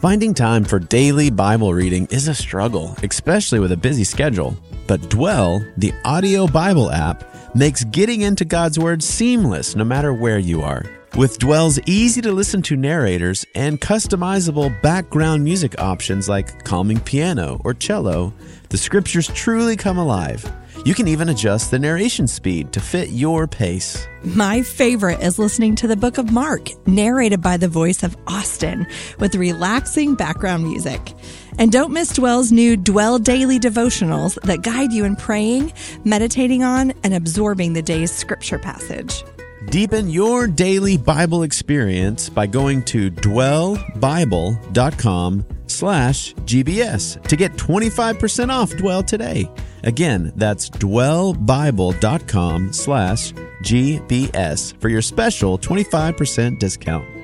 Finding time for daily Bible reading is a struggle, especially with a busy schedule. But Dwell, the audio Bible app, makes getting into God's Word seamless no matter where you are. With Dwell's easy to listen to narrators and customizable background music options like calming piano or cello, the scriptures truly come alive. You can even adjust the narration speed to fit your pace. My favorite is listening to the book of Mark, narrated by the voice of Austin, with relaxing background music. And don't miss Dwell's new Dwell Daily devotionals that guide you in praying, meditating on, and absorbing the day's scripture passage. Deepen your daily Bible experience by going to dwellbible.com slash GBS to get 25% off Dwell today. Again, that's dwellbible.com slash GBS for your special 25% discount.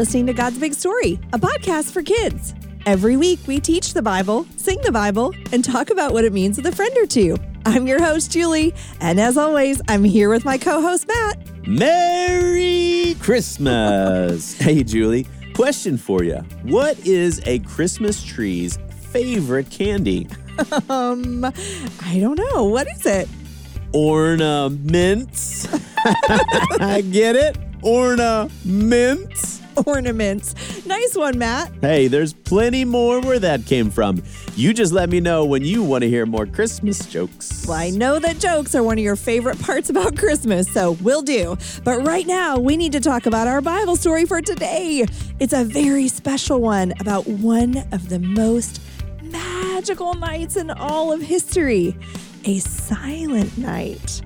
Listening to God's Big Story, a podcast for kids. Every week, we teach the Bible, sing the Bible, and talk about what it means with a friend or two. I'm your host, Julie, and as always, I'm here with my co host, Matt. Merry Christmas! hey, Julie, question for you. What is a Christmas tree's favorite candy? Um, I don't know. What is it? Ornaments. I get it? Ornaments. Ornaments. Nice one, Matt. Hey, there's plenty more where that came from. You just let me know when you want to hear more Christmas jokes. Well, I know that jokes are one of your favorite parts about Christmas, so we'll do. But right now, we need to talk about our Bible story for today. It's a very special one about one of the most magical nights in all of history a silent night,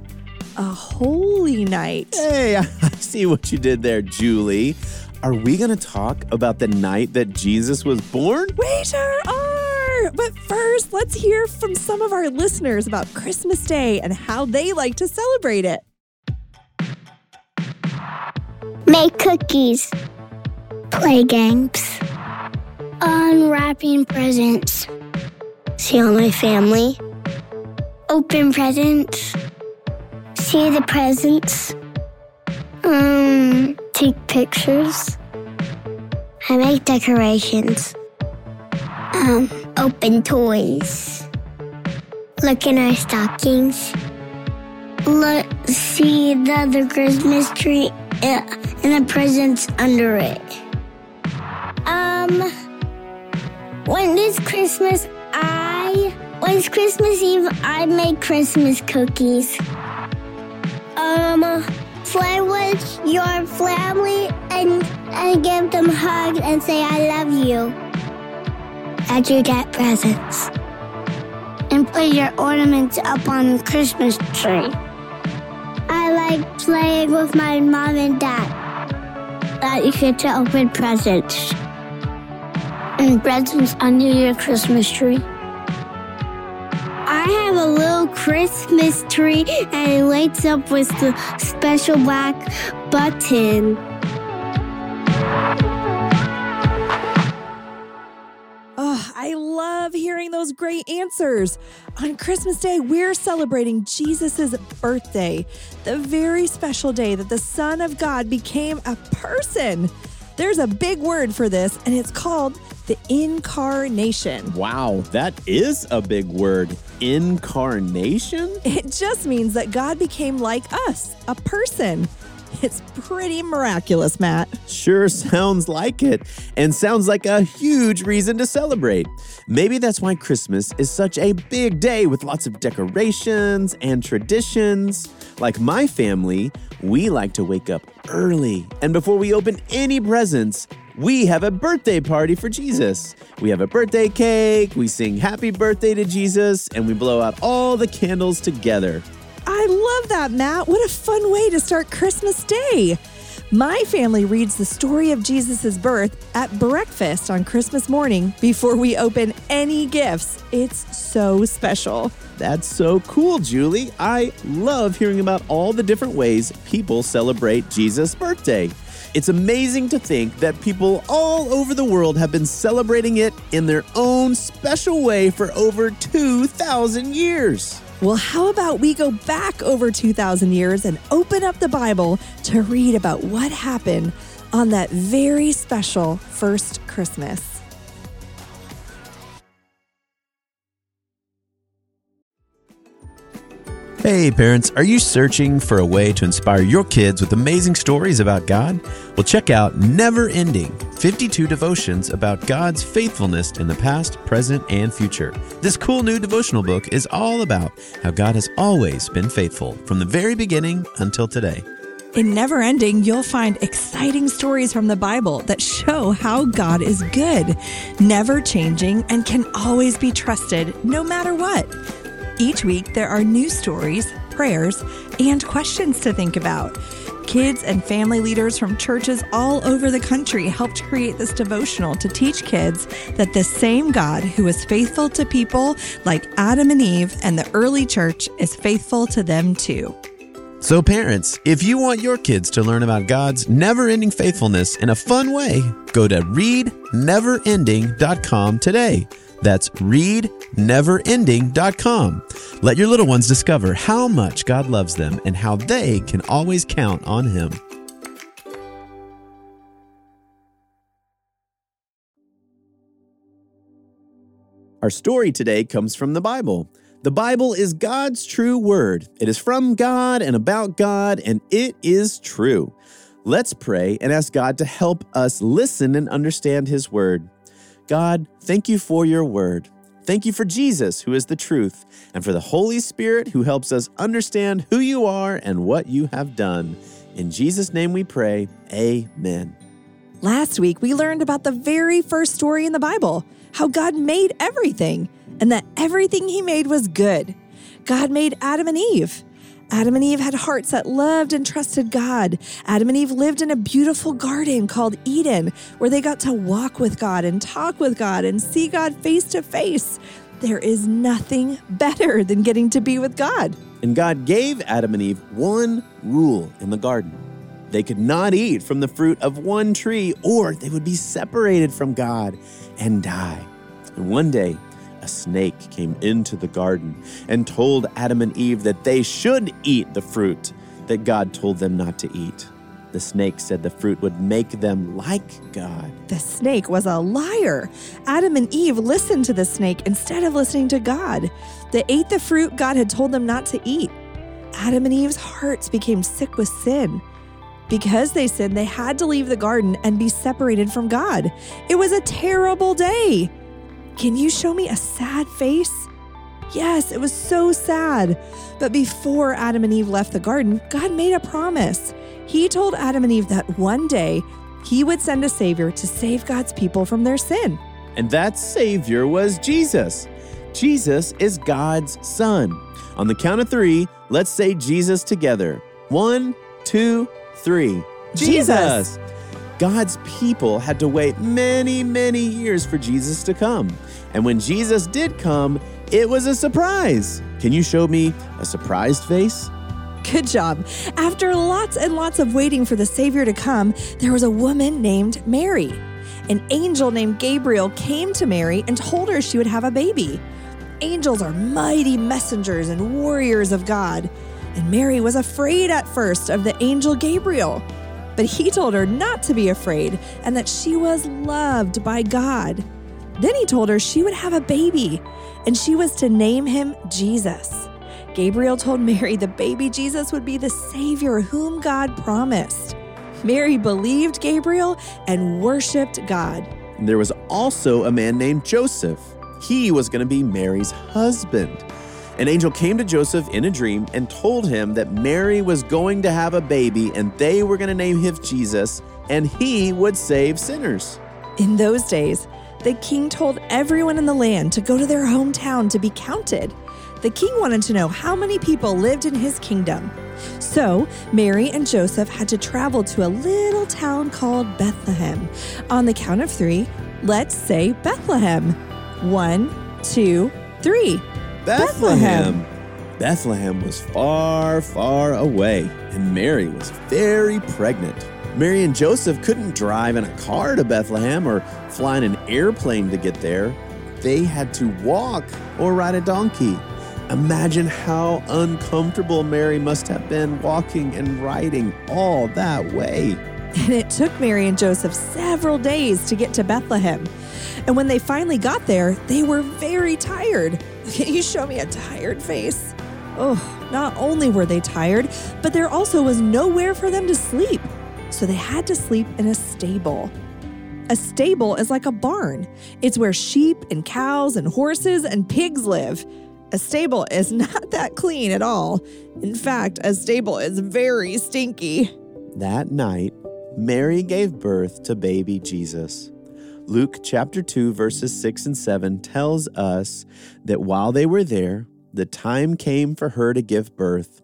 a holy night. Hey, I see what you did there, Julie. Are we going to talk about the night that Jesus was born? We sure are! But first, let's hear from some of our listeners about Christmas Day and how they like to celebrate it. Make cookies. Play games. Unwrapping presents. See all my family. Open presents. See the presents. Take pictures. I make decorations. Um, open toys. Look in our stockings. Look, see the other Christmas tree uh, and the presents under it. Um, when it's Christmas, I when it's Christmas Eve, I make Christmas cookies. Um, play with your family and and give them hugs and say I love you. As you get presents. And put your ornaments up on the Christmas tree. I like playing with my mom and dad. That you get to open presents. And presents under your Christmas tree. I have a little Christmas tree and it lights up with the special black button. Oh, I love hearing those great answers. On Christmas Day, we're celebrating Jesus' birthday, the very special day that the Son of God became a person. There's a big word for this, and it's called the incarnation. Wow, that is a big word. Incarnation? It just means that God became like us, a person. It's pretty miraculous, Matt. Sure sounds like it, and sounds like a huge reason to celebrate. Maybe that's why Christmas is such a big day with lots of decorations and traditions. Like my family, we like to wake up early, and before we open any presents, we have a birthday party for Jesus. We have a birthday cake, we sing happy birthday to Jesus, and we blow out all the candles together. I love that, Matt. What a fun way to start Christmas Day. My family reads the story of Jesus' birth at breakfast on Christmas morning before we open any gifts. It's so special. That's so cool, Julie. I love hearing about all the different ways people celebrate Jesus' birthday. It's amazing to think that people all over the world have been celebrating it in their own special way for over 2,000 years. Well, how about we go back over 2,000 years and open up the Bible to read about what happened on that very special first Christmas? Hey, parents, are you searching for a way to inspire your kids with amazing stories about God? Well, check out Never Ending 52 Devotions about God's faithfulness in the past, present, and future. This cool new devotional book is all about how God has always been faithful from the very beginning until today. In Never Ending, you'll find exciting stories from the Bible that show how God is good, never changing, and can always be trusted no matter what. Each week, there are new stories, prayers, and questions to think about. Kids and family leaders from churches all over the country helped create this devotional to teach kids that the same God who is faithful to people like Adam and Eve and the early church is faithful to them too. So, parents, if you want your kids to learn about God's never ending faithfulness in a fun way, go to readneverending.com today. That's readneverending.com. Let your little ones discover how much God loves them and how they can always count on Him. Our story today comes from the Bible. The Bible is God's true word. It is from God and about God, and it is true. Let's pray and ask God to help us listen and understand His word. God, thank you for your word. Thank you for Jesus, who is the truth, and for the Holy Spirit, who helps us understand who you are and what you have done. In Jesus' name we pray, Amen. Last week, we learned about the very first story in the Bible how God made everything, and that everything He made was good. God made Adam and Eve. Adam and Eve had hearts that loved and trusted God. Adam and Eve lived in a beautiful garden called Eden, where they got to walk with God and talk with God and see God face to face. There is nothing better than getting to be with God. And God gave Adam and Eve one rule in the garden they could not eat from the fruit of one tree, or they would be separated from God and die. And one day, a snake came into the garden and told Adam and Eve that they should eat the fruit that God told them not to eat. The snake said the fruit would make them like God. The snake was a liar. Adam and Eve listened to the snake instead of listening to God. They ate the fruit God had told them not to eat. Adam and Eve's hearts became sick with sin. Because they sinned, they had to leave the garden and be separated from God. It was a terrible day. Can you show me a sad face? Yes, it was so sad. But before Adam and Eve left the garden, God made a promise. He told Adam and Eve that one day he would send a Savior to save God's people from their sin. And that Savior was Jesus. Jesus is God's Son. On the count of three, let's say Jesus together. One, two, three. Jesus. God's people had to wait many, many years for Jesus to come. And when Jesus did come, it was a surprise. Can you show me a surprised face? Good job. After lots and lots of waiting for the Savior to come, there was a woman named Mary. An angel named Gabriel came to Mary and told her she would have a baby. Angels are mighty messengers and warriors of God. And Mary was afraid at first of the angel Gabriel. But he told her not to be afraid and that she was loved by God. Then he told her she would have a baby and she was to name him Jesus. Gabriel told Mary the baby Jesus would be the Savior whom God promised. Mary believed Gabriel and worshiped God. There was also a man named Joseph. He was going to be Mary's husband. An angel came to Joseph in a dream and told him that Mary was going to have a baby and they were going to name him Jesus and he would save sinners. In those days, the king told everyone in the land to go to their hometown to be counted. The king wanted to know how many people lived in his kingdom. So, Mary and Joseph had to travel to a little town called Bethlehem. On the count of three, let's say Bethlehem. One, two, three. Bethlehem. Bethlehem was far, far away, and Mary was very pregnant. Mary and Joseph couldn't drive in a car to Bethlehem or fly in an airplane to get there. They had to walk or ride a donkey. Imagine how uncomfortable Mary must have been walking and riding all that way. And it took Mary and Joseph several days to get to Bethlehem. And when they finally got there, they were very tired. Can you show me a tired face? Oh, not only were they tired, but there also was nowhere for them to sleep. So they had to sleep in a stable. A stable is like a barn, it's where sheep and cows and horses and pigs live. A stable is not that clean at all. In fact, a stable is very stinky. That night, Mary gave birth to baby Jesus. Luke chapter 2, verses 6 and 7 tells us that while they were there, the time came for her to give birth.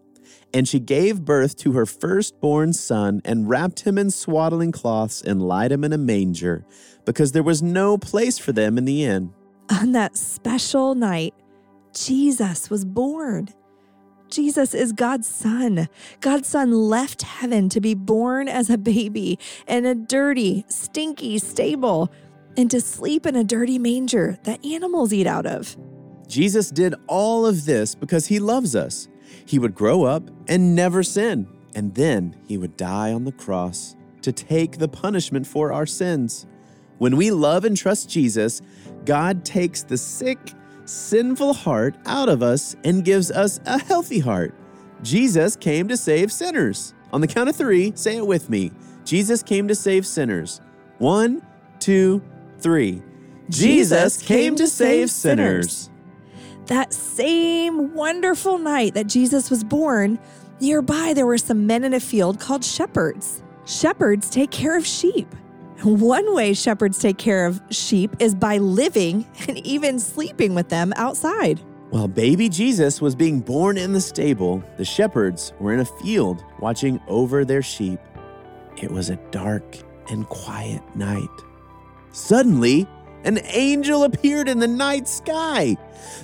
And she gave birth to her firstborn son and wrapped him in swaddling cloths and laid him in a manger, because there was no place for them in the inn. On that special night, Jesus was born. Jesus is God's son. God's son left heaven to be born as a baby in a dirty, stinky stable and to sleep in a dirty manger that animals eat out of. Jesus did all of this because he loves us. He would grow up and never sin, and then he would die on the cross to take the punishment for our sins. When we love and trust Jesus, God takes the sick, sinful heart out of us and gives us a healthy heart. Jesus came to save sinners. On the count of three, say it with me. Jesus came to save sinners. One, two, three. Jesus came to save sinners. That same wonderful night that Jesus was born, nearby there were some men in a field called shepherds. Shepherds take care of sheep. One way shepherds take care of sheep is by living and even sleeping with them outside. While baby Jesus was being born in the stable, the shepherds were in a field watching over their sheep. It was a dark and quiet night. Suddenly, an angel appeared in the night sky.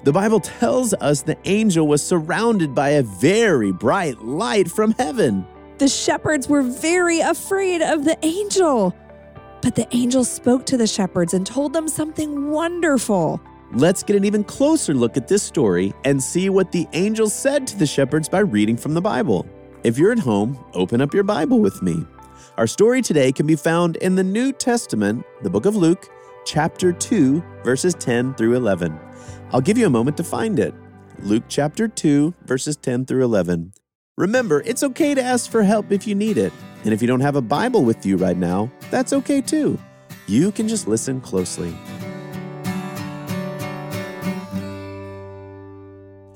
The Bible tells us the angel was surrounded by a very bright light from heaven. The shepherds were very afraid of the angel. But the angel spoke to the shepherds and told them something wonderful. Let's get an even closer look at this story and see what the angel said to the shepherds by reading from the Bible. If you're at home, open up your Bible with me. Our story today can be found in the New Testament, the book of Luke, chapter 2, verses 10 through 11. I'll give you a moment to find it. Luke chapter 2, verses 10 through 11. Remember, it's okay to ask for help if you need it. And if you don't have a Bible with you right now, that's okay too. You can just listen closely.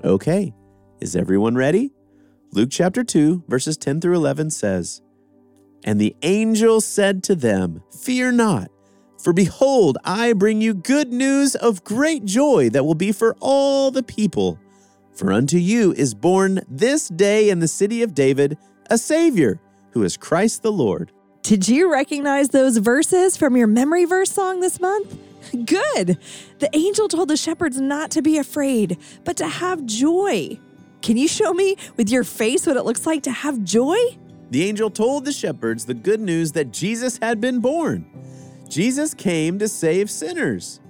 Okay, is everyone ready? Luke chapter 2, verses 10 through 11 says, And the angel said to them, Fear not, for behold, I bring you good news of great joy that will be for all the people. For unto you is born this day in the city of David a Savior, who is Christ the Lord. Did you recognize those verses from your memory verse song this month? Good. The angel told the shepherds not to be afraid, but to have joy. Can you show me with your face what it looks like to have joy? The angel told the shepherds the good news that Jesus had been born. Jesus came to save sinners.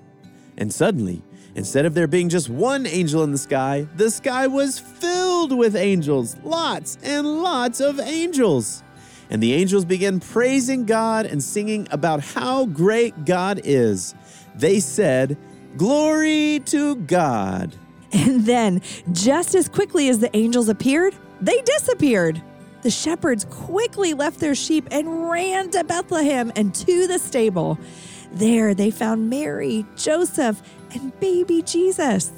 And suddenly, instead of there being just one angel in the sky, the sky was filled with angels, lots and lots of angels. And the angels began praising God and singing about how great God is. They said, Glory to God. And then, just as quickly as the angels appeared, they disappeared. The shepherds quickly left their sheep and ran to Bethlehem and to the stable. There they found Mary, Joseph, and baby Jesus.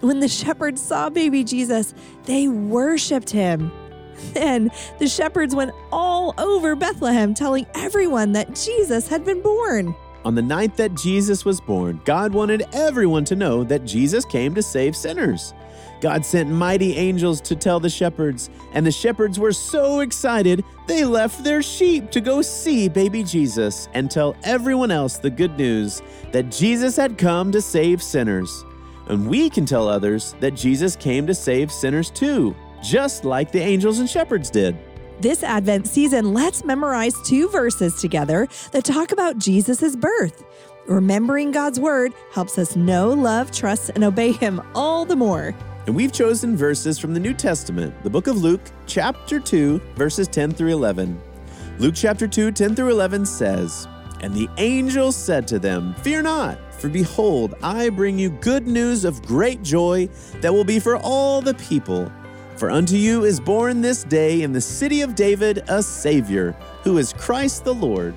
When the shepherds saw baby Jesus, they worshiped him. Then the shepherds went all over Bethlehem telling everyone that Jesus had been born. On the night that Jesus was born, God wanted everyone to know that Jesus came to save sinners. God sent mighty angels to tell the shepherds, and the shepherds were so excited they left their sheep to go see baby Jesus and tell everyone else the good news that Jesus had come to save sinners. And we can tell others that Jesus came to save sinners too, just like the angels and shepherds did. This Advent season, let's memorize two verses together that talk about Jesus' birth. Remembering God's word helps us know, love, trust, and obey Him all the more. And we've chosen verses from the New Testament, the book of Luke, chapter 2, verses 10 through 11. Luke chapter 2, 10 through 11 says, And the angel said to them, Fear not, for behold, I bring you good news of great joy that will be for all the people. For unto you is born this day in the city of David a Savior, who is Christ the Lord.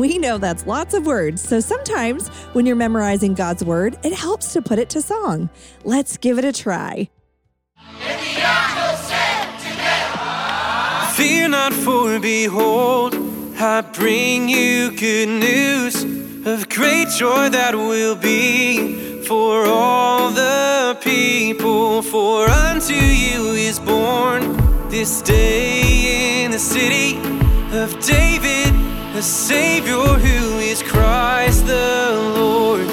We know that's lots of words, so sometimes when you're memorizing God's word, it helps to put it to song. Let's give it a try. Fear not, for behold, I bring you good news of great joy that will be for all the people. For unto you is born this day in the city of David a Savior who is Christ the Lord.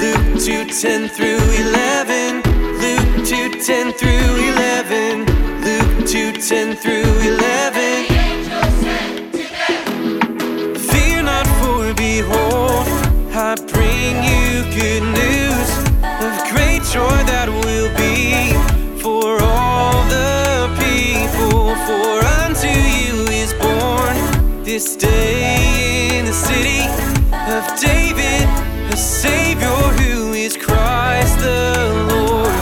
Luke 2 10 through 11. Luke 2 10 through 11. Luke 2 10 through 11. This day in the city of David a Savior who is Christ the Lord.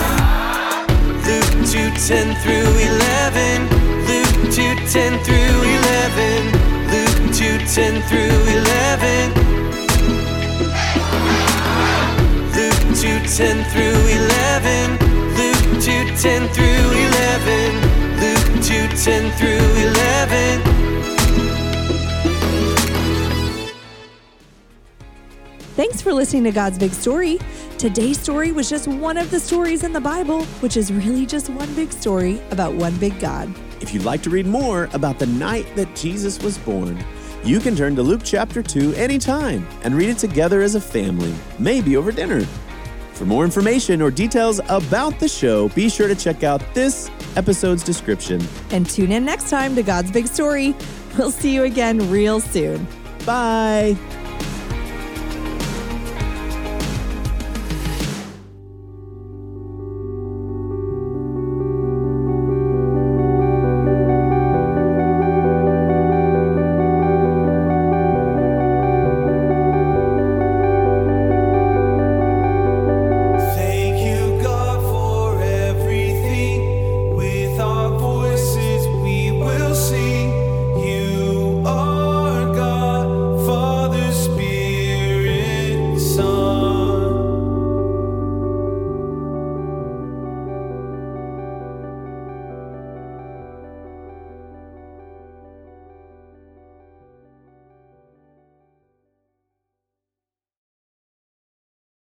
Luke 2 10 through 11. Luke 2 10 through 11. Luke 2 10 through 11. Luke 2 10 through 11. Luke 2 10 through 11. Luke 2 10 through 11. Thanks for listening to God's Big Story. Today's story was just one of the stories in the Bible, which is really just one big story about one big God. If you'd like to read more about the night that Jesus was born, you can turn to Luke chapter 2 anytime and read it together as a family, maybe over dinner. For more information or details about the show, be sure to check out this episode's description. And tune in next time to God's Big Story. We'll see you again real soon. Bye.